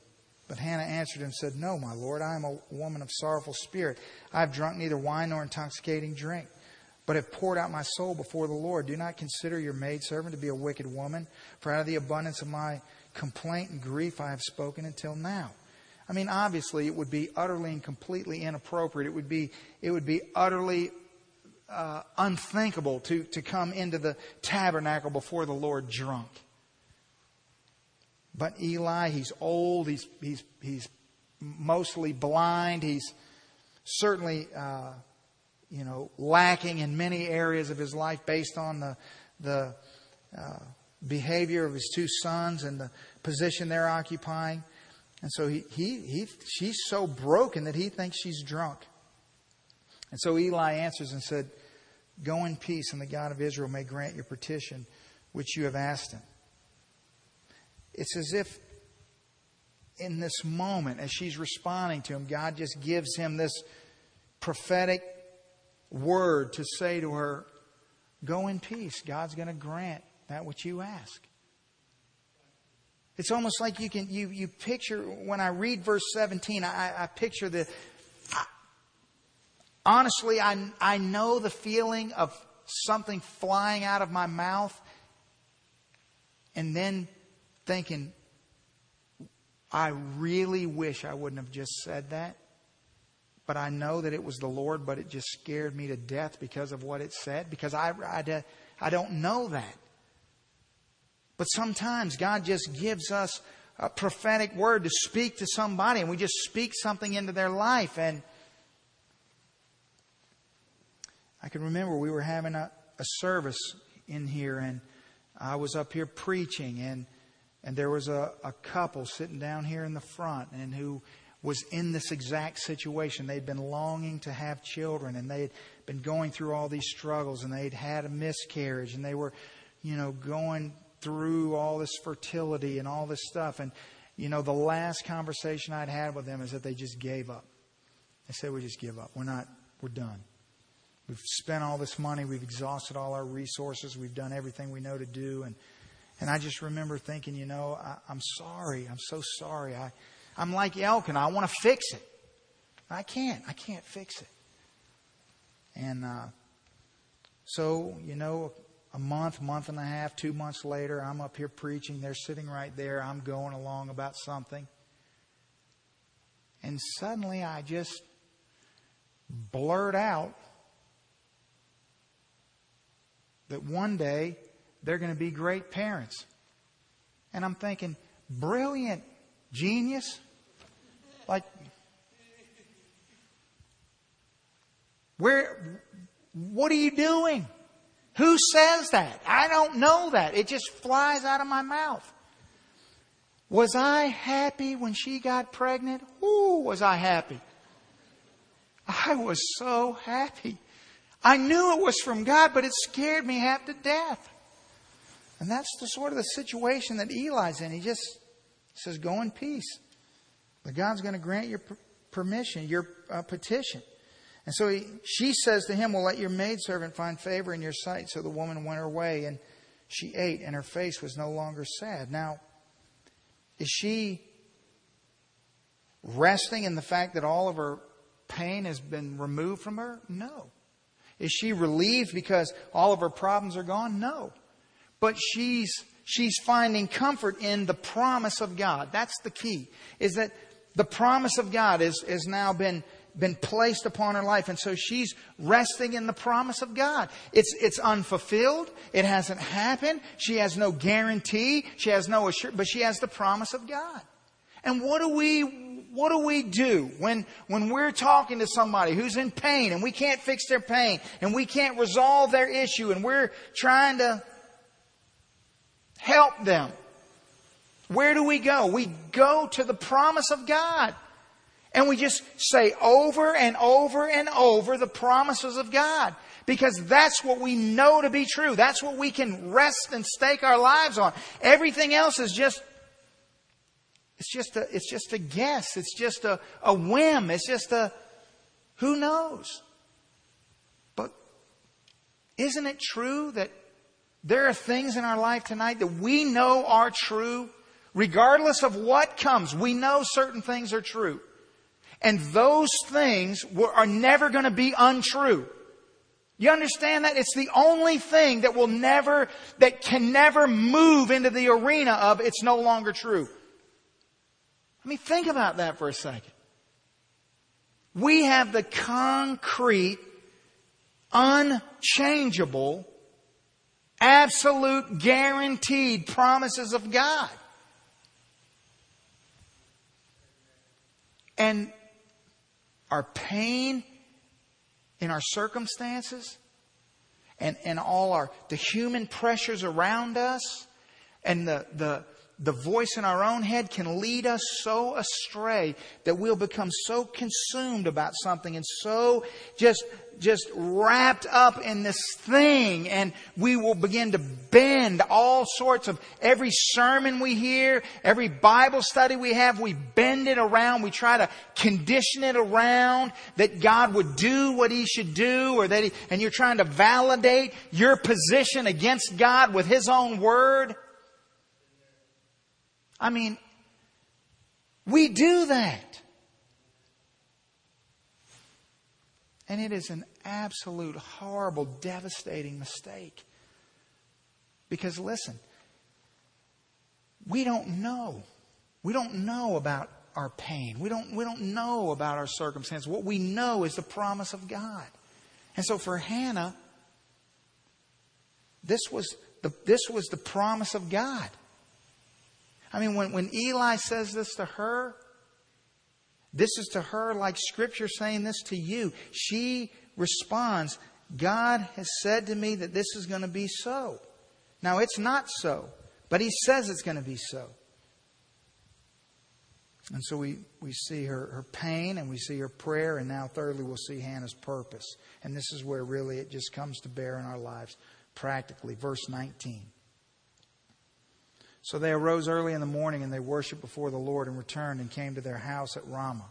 But Hannah answered him and said, No, my Lord, I am a woman of sorrowful spirit. I have drunk neither wine nor intoxicating drink, but have poured out my soul before the Lord. Do not consider your maidservant to be a wicked woman, for out of the abundance of my complaint and grief I have spoken until now. I mean, obviously, it would be utterly and completely inappropriate. It would be, it would be utterly uh, unthinkable to, to come into the tabernacle before the Lord drunk. But Eli, he's old, he's, he's, he's mostly blind, he's certainly, uh, you know, lacking in many areas of his life based on the, the uh, behavior of his two sons and the position they're occupying. And so he, he, he, she's so broken that he thinks she's drunk. And so Eli answers and said, Go in peace, and the God of Israel may grant your petition which you have asked him. It's as if in this moment, as she's responding to him, God just gives him this prophetic word to say to her, Go in peace. God's going to grant that which you ask. It's almost like you can you you picture when I read verse 17, I, I picture the I, honestly I I know the feeling of something flying out of my mouth and then thinking, I really wish I wouldn't have just said that. But I know that it was the Lord, but it just scared me to death because of what it said, because I, I, I don't know that. But sometimes God just gives us a prophetic word to speak to somebody, and we just speak something into their life. And I can remember we were having a, a service in here, and I was up here preaching, and and there was a, a couple sitting down here in the front, and who was in this exact situation. They'd been longing to have children, and they'd been going through all these struggles, and they'd had a miscarriage, and they were, you know, going through all this fertility and all this stuff. And, you know, the last conversation I'd had with them is that they just gave up. They said, We just give up. We're not, we're done. We've spent all this money. We've exhausted all our resources. We've done everything we know to do. And, and I just remember thinking, you know, I, am sorry. I'm so sorry. I, I'm like Elkanah. I want to fix it. I can't. I can't fix it. And uh, so, you know, a month, month and a half, two months later, I'm up here preaching. They're sitting right there. I'm going along about something. And suddenly I just blurt out that one day they're going to be great parents. And I'm thinking, brilliant, genius. Like, where, what are you doing? Who says that? I don't know that. It just flies out of my mouth. Was I happy when she got pregnant? Ooh, was I happy. I was so happy. I knew it was from God, but it scared me half to death. And that's the sort of the situation that Eli's in. He just says, Go in peace. But God's going to grant your permission, your uh, petition. And so he, she says to him, Well, let your maidservant find favor in your sight. So the woman went her way, and she ate, and her face was no longer sad. Now, is she resting in the fact that all of her pain has been removed from her? No. Is she relieved because all of her problems are gone? No. But she's, she's finding comfort in the promise of God. That's the key, is that the promise of God is, has now been, been placed upon her life. And so she's resting in the promise of God. It's, it's unfulfilled. It hasn't happened. She has no guarantee. She has no assurance, but she has the promise of God. And what do we what do we do when, when we're talking to somebody who's in pain and we can't fix their pain and we can't resolve their issue and we're trying to help them? Where do we go? We go to the promise of God. And we just say over and over and over the promises of God. Because that's what we know to be true. That's what we can rest and stake our lives on. Everything else is just it's just a, it's just a guess. It's just a, a whim. It's just a, who knows? But isn't it true that there are things in our life tonight that we know are true, regardless of what comes? We know certain things are true. And those things are never going to be untrue. You understand that? It's the only thing that will never, that can never move into the arena of it's no longer true. I mean, think about that for a second. We have the concrete, unchangeable, absolute guaranteed promises of God. And our pain in our circumstances and, and all our the human pressures around us and the, the the voice in our own head can lead us so astray that we'll become so consumed about something and so just just wrapped up in this thing and we will begin to bend all sorts of every sermon we hear, every Bible study we have, we bend it around. We try to condition it around that God would do what He should do or that He, and you're trying to validate your position against God with His own word. I mean, we do that. And it is an absolute, horrible, devastating mistake. Because listen, we don't know. We don't know about our pain. We don't, we don't know about our circumstance. What we know is the promise of God. And so for Hannah, this was the, this was the promise of God. I mean, when, when Eli says this to her, this is to her like Scripture saying this to you. She responds, God has said to me that this is going to be so. Now, it's not so, but He says it's going to be so. And so we, we see her, her pain and we see her prayer, and now, thirdly, we'll see Hannah's purpose. And this is where really it just comes to bear in our lives practically. Verse 19. So they arose early in the morning and they worshiped before the Lord and returned and came to their house at Ramah.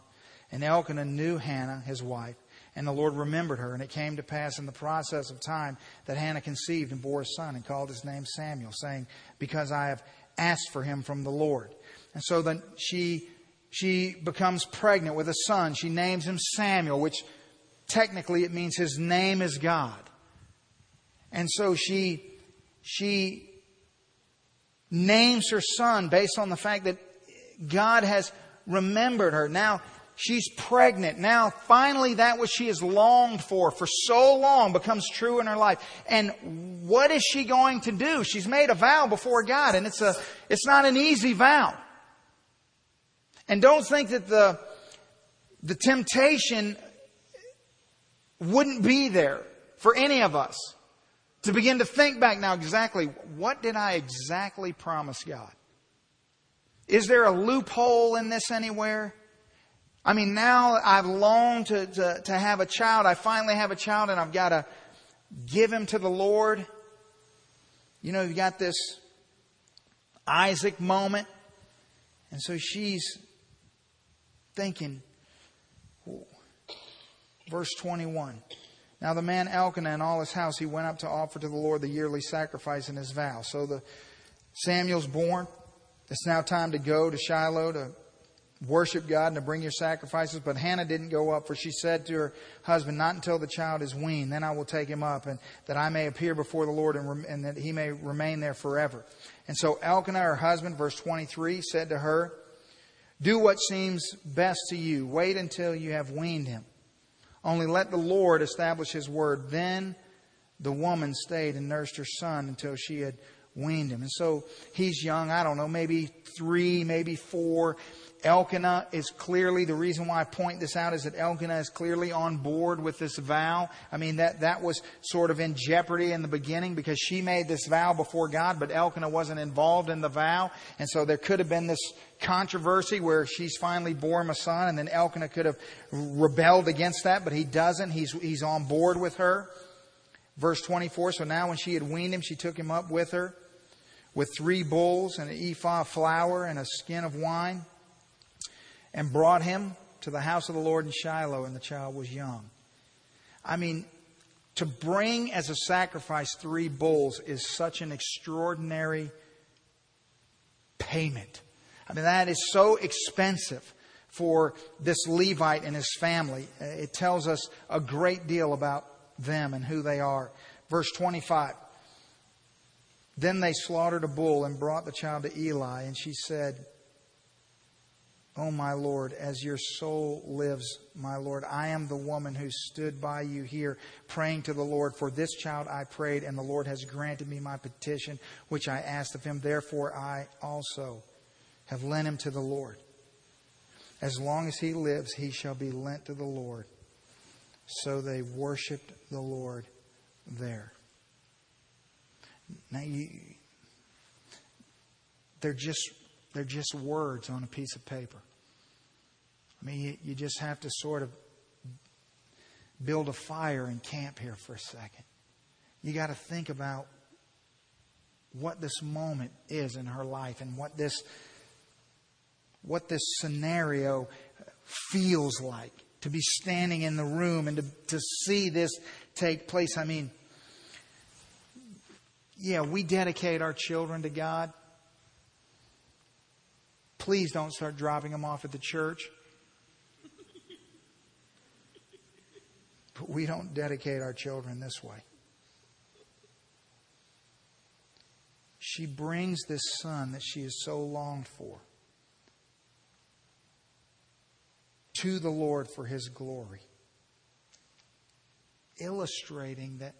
And Elkanah knew Hannah, his wife, and the Lord remembered her. And it came to pass in the process of time that Hannah conceived and bore a son and called his name Samuel, saying, Because I have asked for him from the Lord. And so then she, she becomes pregnant with a son. She names him Samuel, which technically it means his name is God. And so she, she names her son based on the fact that God has remembered her. Now she's pregnant. Now finally that which she has longed for for so long becomes true in her life. And what is she going to do? She's made a vow before God and it's a, it's not an easy vow. And don't think that the, the temptation wouldn't be there for any of us to begin to think back now exactly what did I exactly promise God? Is there a loophole in this anywhere? I mean, now I've longed to, to, to have a child. I finally have a child and I've got to give him to the Lord. You know, you've got this Isaac moment. And so she's thinking, verse 21. Now the man Elkanah and all his house, he went up to offer to the Lord the yearly sacrifice and his vow. So the Samuel's born. It's now time to go to Shiloh to worship God and to bring your sacrifices. But Hannah didn't go up, for she said to her husband, Not until the child is weaned, then I will take him up, and that I may appear before the Lord and, and that he may remain there forever. And so Elkanah, her husband, verse 23, said to her, Do what seems best to you. Wait until you have weaned him. Only let the Lord establish his word. Then the woman stayed and nursed her son until she had weaned him. And so he's young, I don't know, maybe three, maybe four. Elkanah is clearly, the reason why I point this out is that Elkanah is clearly on board with this vow. I mean, that, that was sort of in jeopardy in the beginning because she made this vow before God, but Elkanah wasn't involved in the vow. And so there could have been this controversy where she's finally born a son and then Elkanah could have rebelled against that, but he doesn't. He's, he's on board with her. Verse 24, so now when she had weaned him, she took him up with her with three bulls and an ephah of flour and a skin of wine and brought him to the house of the Lord in Shiloh, and the child was young. I mean, to bring as a sacrifice three bulls is such an extraordinary payment. I mean, that is so expensive for this Levite and his family. It tells us a great deal about them and who they are. Verse 25. Then they slaughtered a bull and brought the child to Eli, and she said, Oh, my Lord, as your soul lives, my Lord, I am the woman who stood by you here praying to the Lord. For this child I prayed, and the Lord has granted me my petition, which I asked of him. Therefore, I also have lent him to the Lord. As long as he lives, he shall be lent to the Lord. So they worshiped the Lord there. Now you, they're just they're just words on a piece of paper. I mean, you, just have to sort of build a fire and camp here for a second. You got to think about what this moment is in her life and what this what this scenario feels like to be standing in the room and to, to see this take place. I mean, yeah, we dedicate our children to God. Please don't start dropping them off at the church. But we don't dedicate our children this way. She brings this son that she has so longed for to the Lord for his glory, illustrating that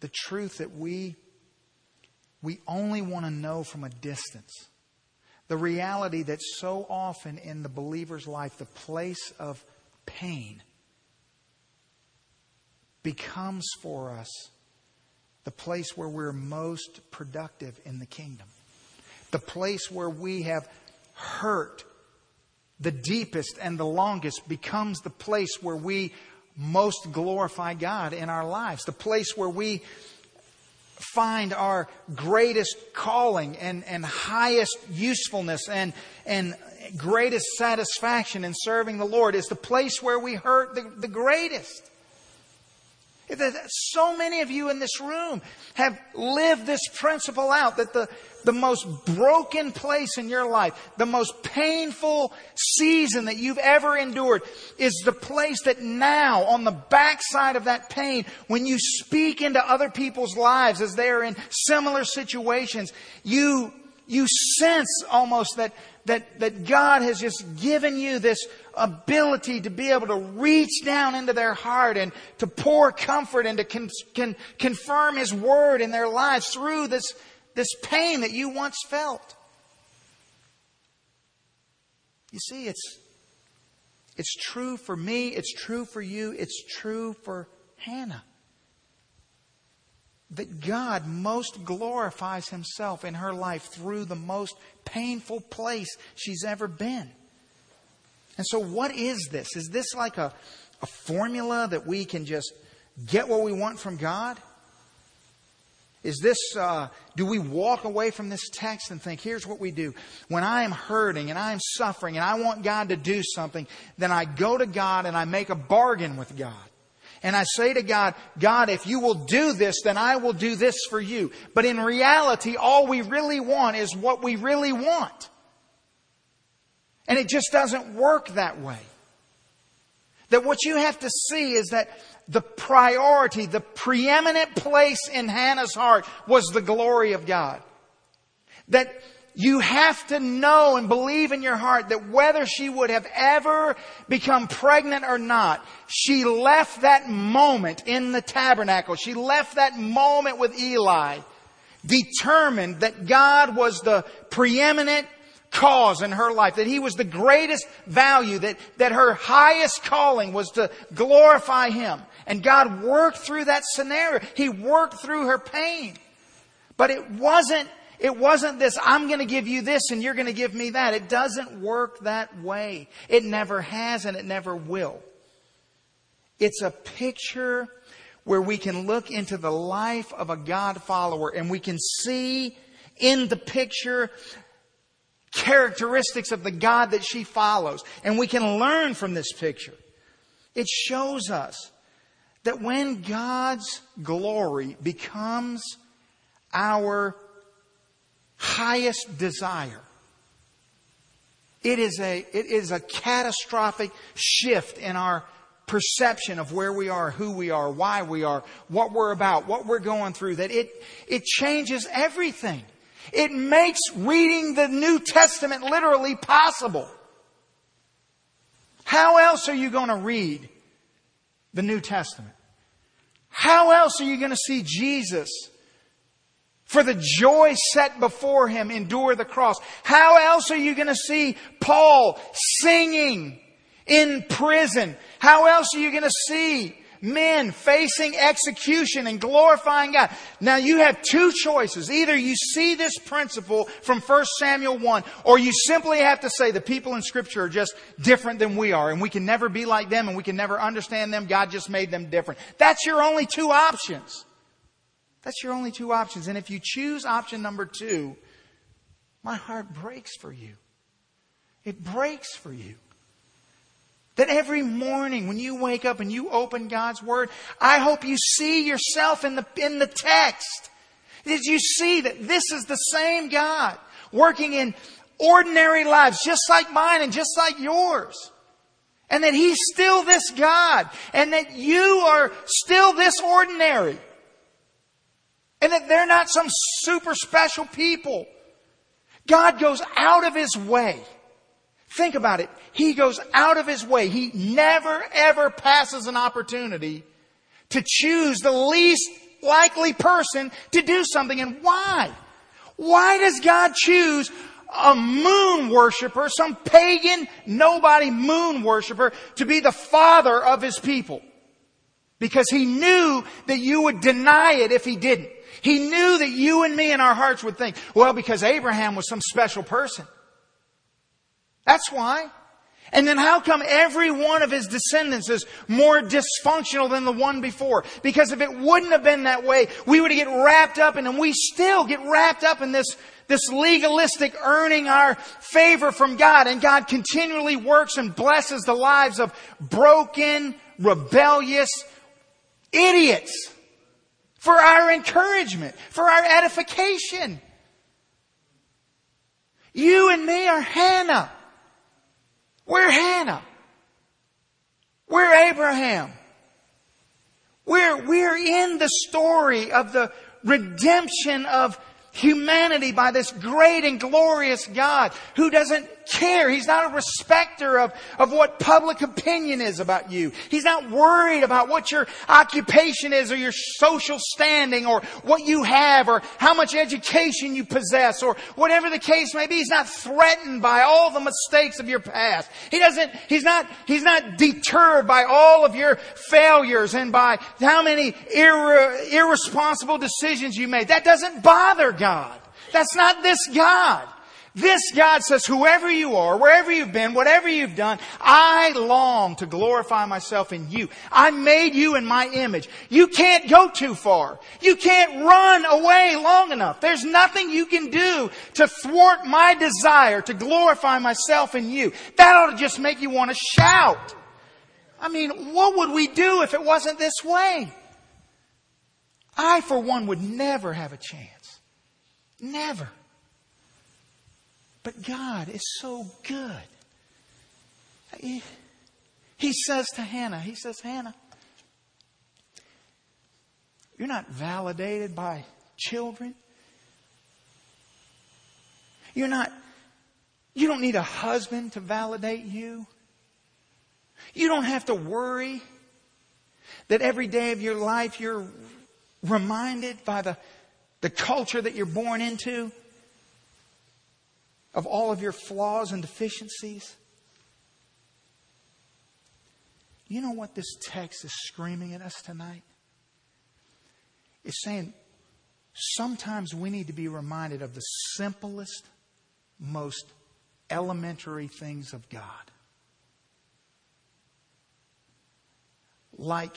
the truth that we we only want to know from a distance. The reality that so often in the believer's life, the place of pain becomes for us the place where we're most productive in the kingdom. The place where we have hurt the deepest and the longest becomes the place where we most glorify God in our lives. The place where we find our greatest calling and, and highest usefulness and, and greatest satisfaction in serving the Lord is the place where we hurt the, the greatest. So many of you in this room have lived this principle out that the, the most broken place in your life, the most painful season that you've ever endured is the place that now, on the backside of that pain, when you speak into other people's lives as they are in similar situations, you, you sense almost that, that, that God has just given you this ability to be able to reach down into their heart and to pour comfort and to con, con, confirm His Word in their lives through this, this pain that you once felt. You see, it's, it's true for me, it's true for you, it's true for Hannah. That God most glorifies Himself in her life through the most painful place she's ever been. And so, what is this? Is this like a, a formula that we can just get what we want from God? Is this, uh, do we walk away from this text and think, here's what we do. When I am hurting and I am suffering and I want God to do something, then I go to God and I make a bargain with God. And I say to God, God, if you will do this, then I will do this for you. But in reality, all we really want is what we really want. And it just doesn't work that way. That what you have to see is that the priority, the preeminent place in Hannah's heart was the glory of God. That you have to know and believe in your heart that whether she would have ever become pregnant or not, she left that moment in the tabernacle. She left that moment with Eli determined that God was the preeminent cause in her life, that He was the greatest value, that, that her highest calling was to glorify Him. And God worked through that scenario. He worked through her pain. But it wasn't, it wasn't this, I'm to give you this and you're to give me that. It doesn't work that way. It never has and it never will. It's a picture where we can look into the life of a God follower and we can see in the picture characteristics of the God that she follows. And we can learn from this picture. It shows us that when God's glory becomes our highest desire, it is a, it is a catastrophic shift in our perception of where we are, who we are, why we are, what we're about, what we're going through, that it, it changes everything. It makes reading the New Testament literally possible. How else are you going to read the New Testament? How else are you going to see Jesus for the joy set before him endure the cross. How else are you going to see Paul singing in prison? How else are you going to see men facing execution and glorifying God? Now you have two choices. Either you see this principle from 1 Samuel 1, or you simply have to say the people in scripture are just different than we are, and we can never be like them, and we can never understand them. God just made them different. That's your only two options. That's your only two options. And if you choose option number two, my heart breaks for you. It breaks for you. That every morning when you wake up and you open God's Word, I hope you see yourself in the, in the text. Did you see that this is the same God working in ordinary lives just like mine and just like yours? And that He's still this God and that you are still this ordinary. And that they're not some super special people. God goes out of His way. Think about it. He goes out of His way. He never ever passes an opportunity to choose the least likely person to do something. And why? Why does God choose a moon worshiper, some pagan, nobody moon worshiper, to be the father of his people? Because he knew that you would deny it if he didn't. He knew that you and me in our hearts would think, well, because Abraham was some special person. That's why. And then how come every one of his descendants is more dysfunctional than the one before? Because if it wouldn't have been that way, we would have get wrapped up in, and we still get wrapped up in this, this legalistic earning our favor from God. And God continually works and blesses the lives of broken, rebellious idiots for our encouragement, for our edification. You and me are Hannah. We're Hannah. We're Abraham. We're, we're in the story of the redemption of humanity by this great and glorious God who doesn't care. He's not a respecter of, of what public opinion is about you. He's not worried about what your occupation is or your social standing or what you have or how much education you possess or whatever the case may be. He's not threatened by all the mistakes of your past. He doesn't, he's not, he's not deterred by all of your failures and by how many irre, irresponsible decisions you made. That doesn't bother God. That's not this God. This God says, whoever you are, wherever you've been, whatever you've done, I long to glorify myself in you. I made you in my image. You can't go too far. You can't run away long enough. There's nothing you can do to thwart my desire to glorify myself in you. That ought to just make you want to shout. I mean, what would we do if it wasn't this way? I, for one, would never have a chance. Never. But God is so good. He, he says to Hannah, He says, Hannah, you're not validated by children. You're not, you don't need a husband to validate you. You don't have to worry that every day of your life you're reminded by the, the culture that you're born into of all of your flaws and deficiencies? You know what this text is screaming at us tonight? It's saying sometimes we need to be reminded of the simplest, most elementary things of God. Like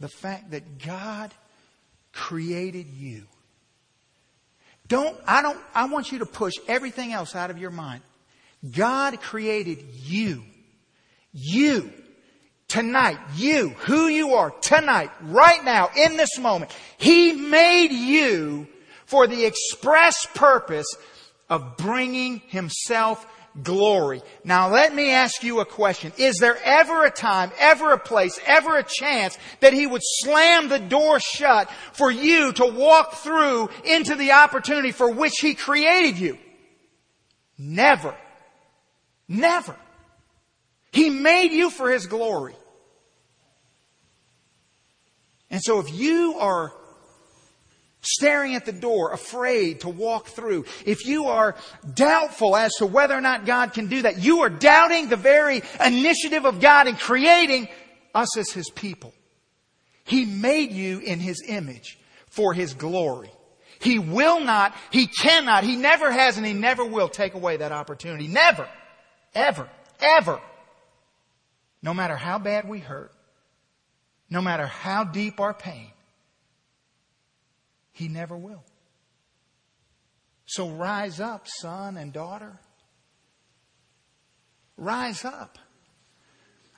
the fact that God created you don't, I don't, I want you to push everything else out of your mind. God created you. You. Tonight. You. Who you are. Tonight. Right now. In this moment. He made you for the express purpose of bringing Himself glory. Now let me ask you a question. Is there ever a time, ever a place, ever a chance that He would slam the door shut for you to walk through into the opportunity for which He created you? Never. Never. He made you for His glory. And so if you are staring at the door, afraid to walk through, if you are doubtful as to whether or not God can do that, you are doubting the very initiative of God in creating us as His people. He made you in His image for His glory. He will not, He cannot, He never has and He never will take away that opportunity. Never. Ever. Ever. No matter how bad we hurt, no matter how deep our pain, He never will. So rise up, son and daughter. Rise up.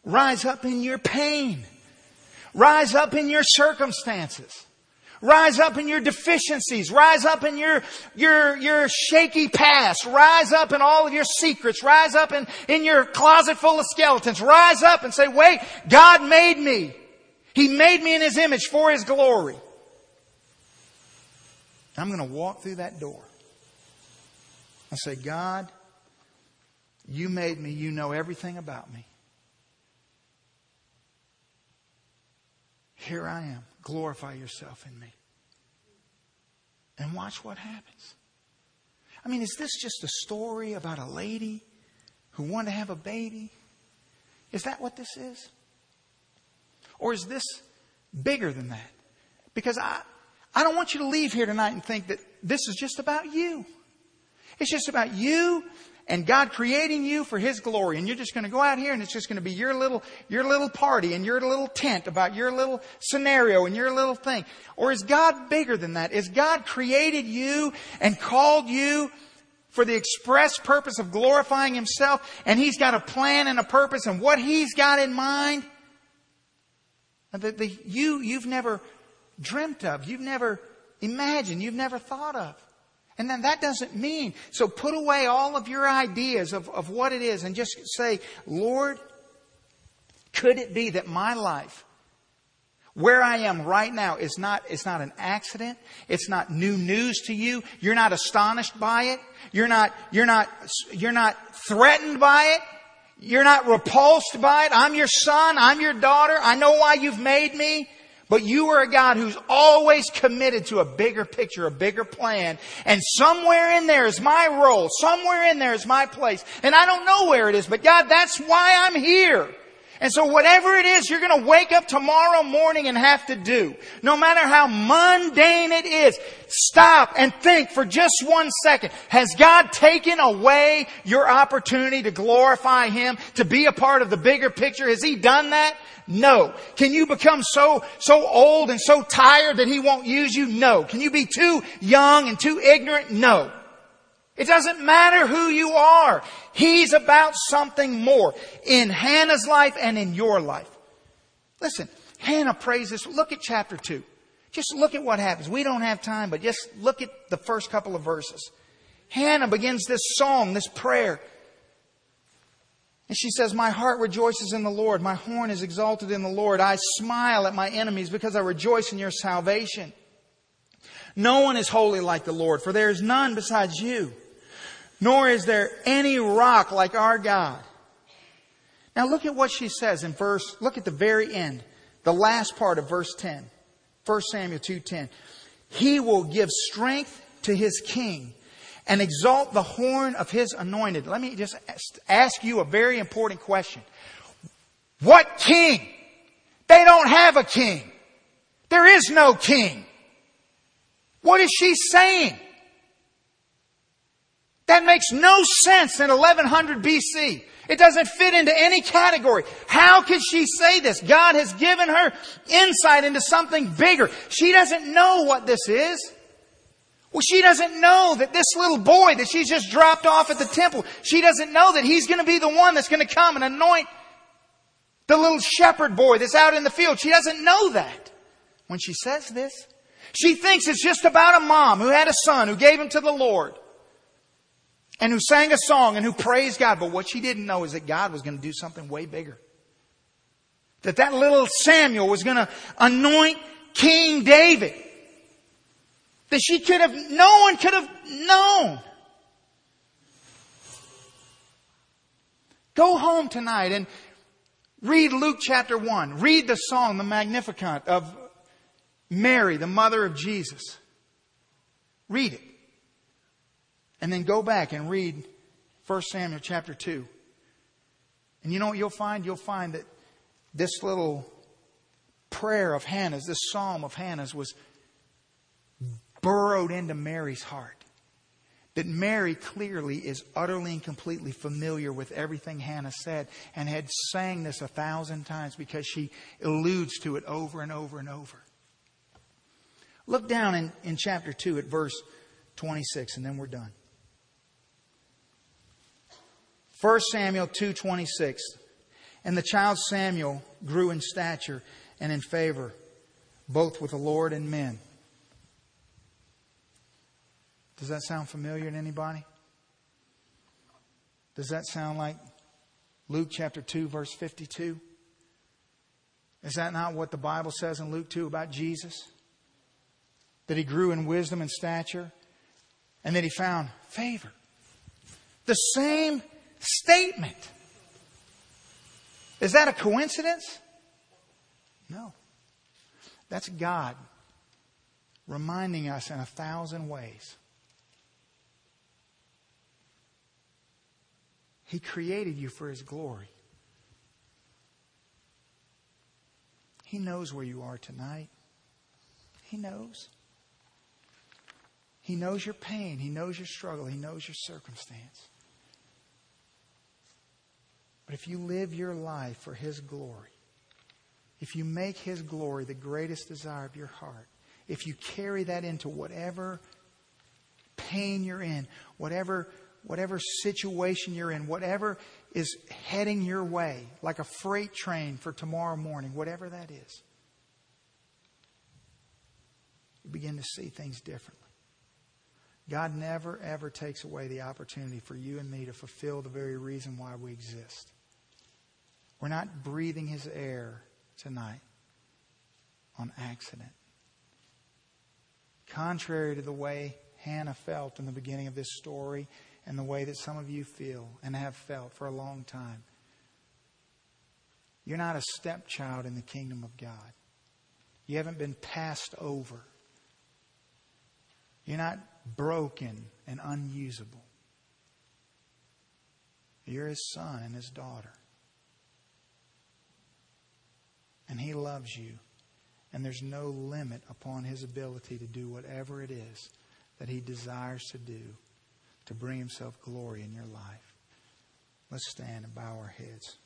Rise up in your pain. Rise up in your circumstances. Rise up in your deficiencies. Rise up in your, your, your shaky past. Rise up in all of your secrets. Rise up in, in your closet full of skeletons. Rise up and say, wait, God made me. He made me in His image for His glory. I'm going to walk through that door. I say, God, you made me. You know everything about me. Here I am. Glorify yourself in me. And watch what happens. I mean, is this just a story about a lady who wanted to have a baby? Is that what this is? Or is this bigger than that? Because I, I don't want you to leave here tonight and think that this is just about you. It's just about you and God creating you for His glory. And you're just going to go out here and it's just going to be your little, your little party and your little tent about your little scenario and your little thing. Or is God bigger than that? Is God created you and called you for the express purpose of glorifying Himself and He's got a plan and a purpose and what He's got in mind? That the you, you've never dreamt of, you've never imagined, you've never thought of. And then that doesn't mean, so put away all of your ideas of, of what it is and just say, Lord, could it be that my life, where I am right now, is not, it's not an accident. It's not new news to you. You're not astonished by it. You're not, you're not, you're not threatened by it. You're not repulsed by it. I'm your son. I'm your daughter. I know why you've made me. But you are a God who's always committed to a bigger picture, a bigger plan. And somewhere in there is my role. Somewhere in there is my place. And I don't know where it is, but God, that's why I'm here. And so whatever it is you're going to wake up tomorrow morning and have to do, no matter how mundane it is, stop and think for just one second. Has God taken away your opportunity to glorify Him, to be a part of the bigger picture? Has He done that? No. Can you become so, so old and so tired that He won't use you? No. Can you be too young and too ignorant? No. It doesn't matter who you are. He's about something more in Hannah's life and in your life. Listen, Hannah prays this. Look at chapter 2. Just look at what happens. We don't have time, but just look at the first couple of verses. Hannah begins this song, this prayer. And she says, My heart rejoices in the Lord. My horn is exalted in the Lord. I smile at my enemies because I rejoice in your salvation. No one is holy like the Lord, for there is none besides you nor is there any rock like our God. Now look at what she says in verse, look at the very end, the last part of verse 10. 1 Samuel 2.10. He will give strength to his king and exalt the horn of his anointed. Let me just ask you a very important question. What king? They don't have a king. There is no king. What is she saying? That makes no sense in 1100 BC. It doesn't fit into any category. How could she say this? God has given her insight into something bigger. She doesn't know what this is. Well, she doesn't know that this little boy that she's just dropped off at the temple, she doesn't know that he's going to be the one that's going to come and anoint the little shepherd boy that's out in the field. She doesn't know that when she says this. She thinks it's just about a mom who had a son who gave him to the Lord and who sang a song and who praised God. But what she didn't know is that God was going to do something way bigger. That that little Samuel was going to anoint King David. That she could have, no one could have known. Go home tonight and read Luke chapter 1. Read the song, the Magnificat of Mary, the mother of Jesus. Read it. And then go back and read 1 Samuel chapter 2. And you know what you'll find? You'll find that this little prayer of Hannah's, this psalm of Hannah's, was burrowed into Mary's heart. That Mary clearly is utterly and completely familiar with everything Hannah said and had sang this a thousand times because she alludes to it over and over and over. Look down in, in chapter 2 at verse 26, and then we're done. 1 Samuel 2:26 And the child Samuel grew in stature and in favor both with the Lord and men. Does that sound familiar to anybody? Does that sound like Luke chapter 2 verse 52? Is that not what the Bible says in Luke 2 about Jesus? That he grew in wisdom and stature and that he found favor. The same statement. Is that a coincidence? No. That's God reminding us in a thousand ways. He created you for His glory. He knows where you are tonight. He knows. He knows your pain. He knows your struggle. He knows your circumstance. But if you live your life for His glory, if you make His glory the greatest desire of your heart, if you carry that into whatever pain you're in, whatever, whatever situation you're in, whatever is heading your way, like a freight train for tomorrow morning, whatever that is, you begin to see things differently. God never, ever takes away the opportunity for you and me to fulfill the very reason why we exist. We're not breathing his air tonight on accident. Contrary to the way Hannah felt in the beginning of this story and the way that some of you feel and have felt for a long time, you're not a stepchild in the kingdom of God. You haven't been passed over. You're not broken and unusable. You're his son and his daughter. And He loves you. And there's no limit upon His ability to do whatever it is that He desires to do to bring Himself glory in your life. Let's stand and bow our heads.